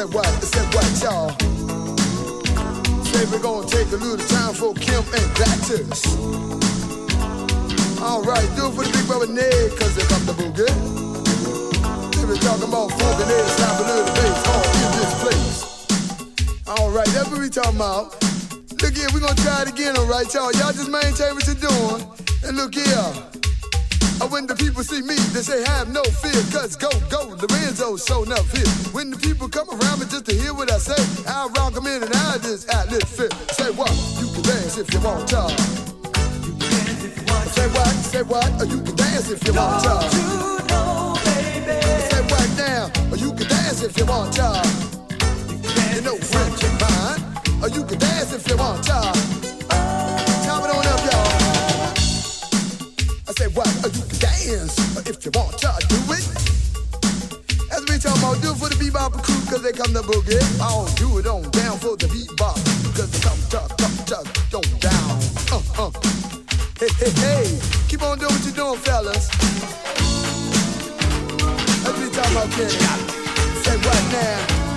said what? I said what, y'all? Slavery gonna take a little time for Kim and Baptist. Alright, do it for the big brother Ned, cause if I'm the boogie. They been talking about funky Ned, slapping a little bass all in this place. Alright, that's what we talking about. Look here, we gonna try it again, alright, y'all? Y'all just maintain what you're doing. And look here. And when the people see me, they say, have no fear, cause go, go, Lorenzo's showing up here. When the people come around me just to hear what I say, I rock them in and I this act this fit. Say what? You can dance if you want to. Say what? Say what? Or you can dance if you want to. Say what now? Or you can dance if you want to. You know, what you mine. Or you can dance if you want to. say what you can dance if you want to do it. As we talk about do for the bebop crew, cause they come to boogie. I'll do it on down for the bebop, cause they come to, come to, don't down. Uh, uh. Hey, hey, hey, keep on doing what you're doing, fellas. As we talk about Kenny, say what now?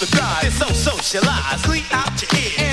The. It's so socialized. Clean out your ears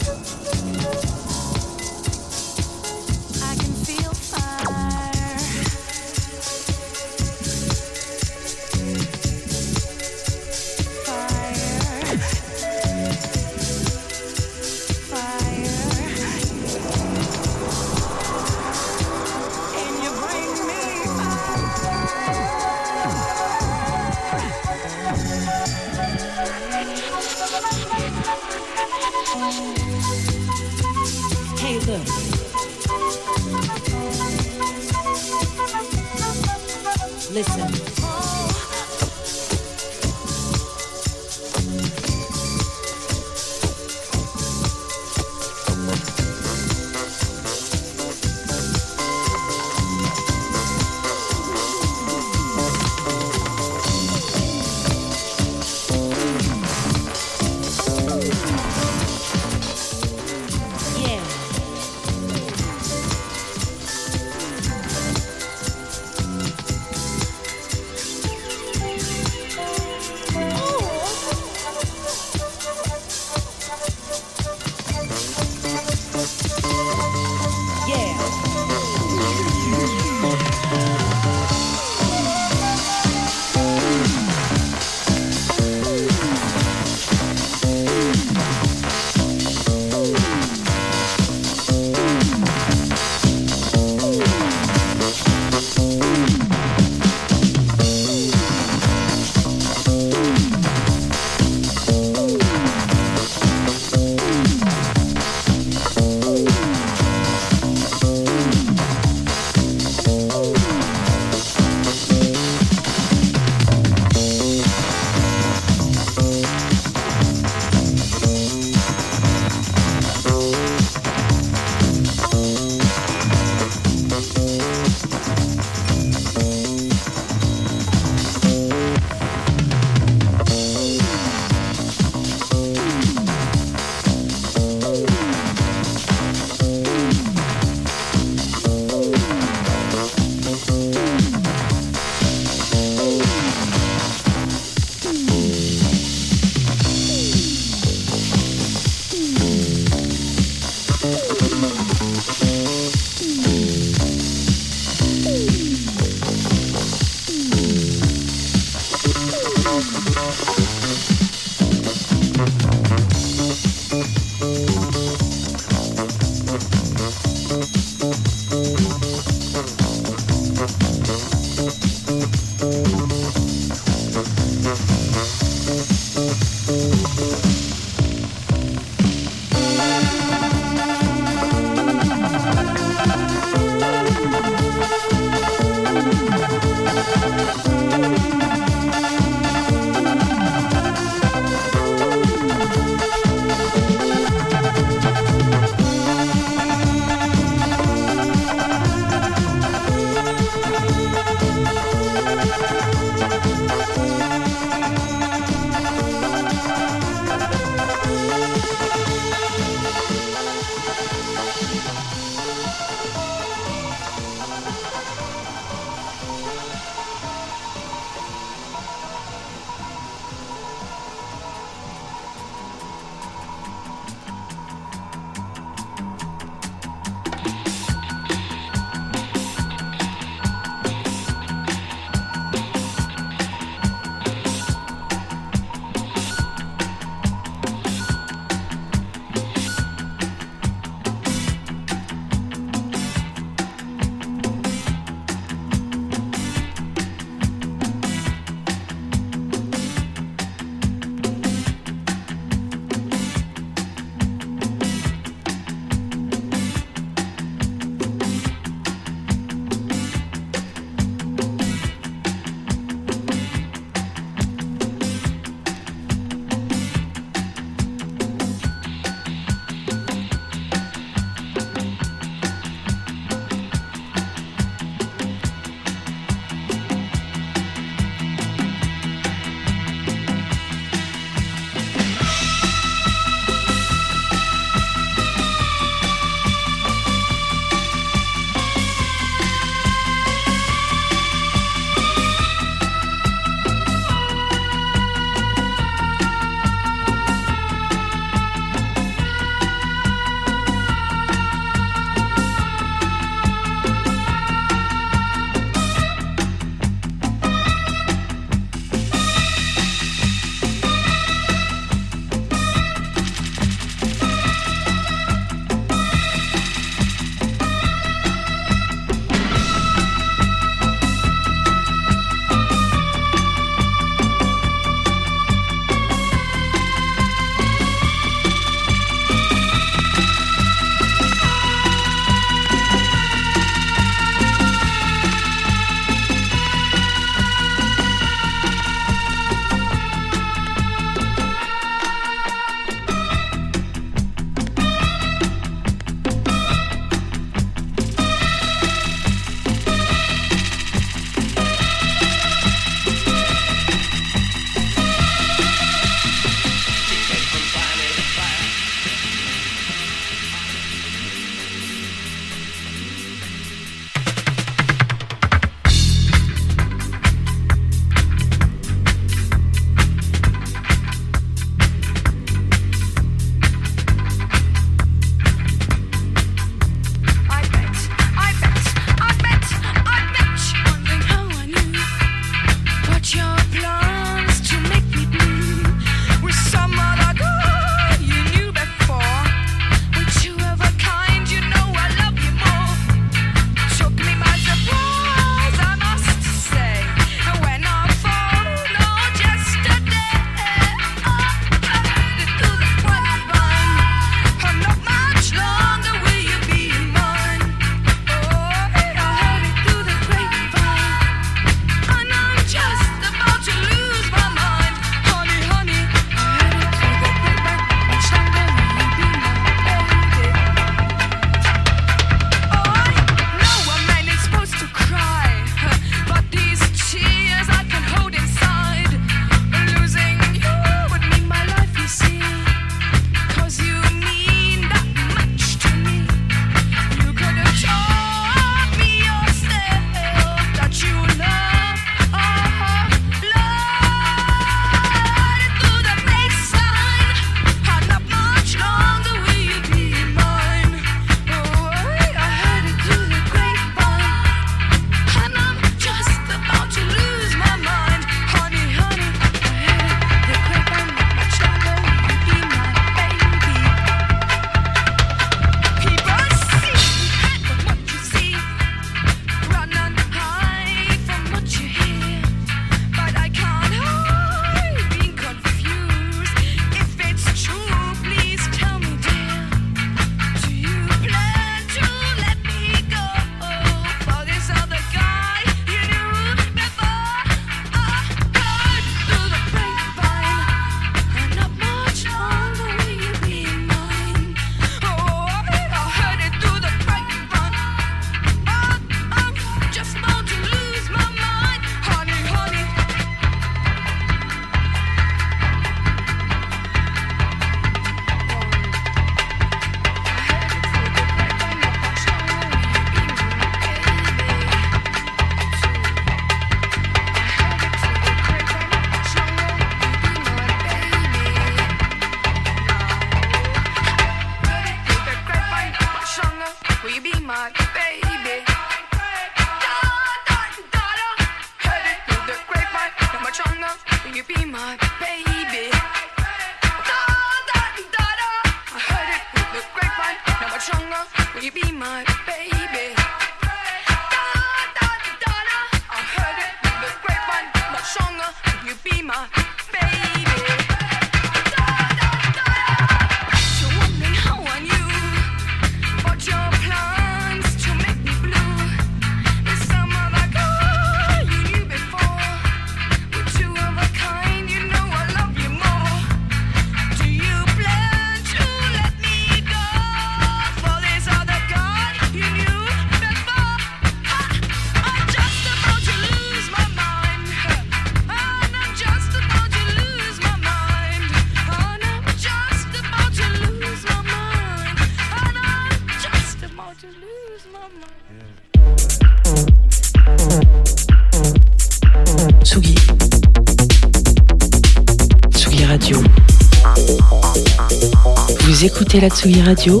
écoutez la Tsugi Radio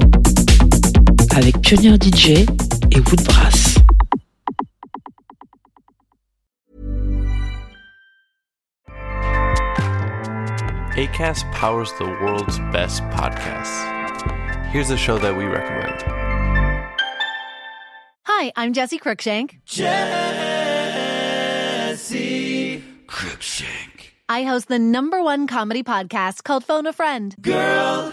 avec Pioneer DJ et Woodbrass. ACAST powers the world's best podcasts. Here's a show that we recommend. Hi, I'm Jesse Cruickshank. Jesse Cruickshank. I host the number one comedy podcast called Phone a Friend. Girl,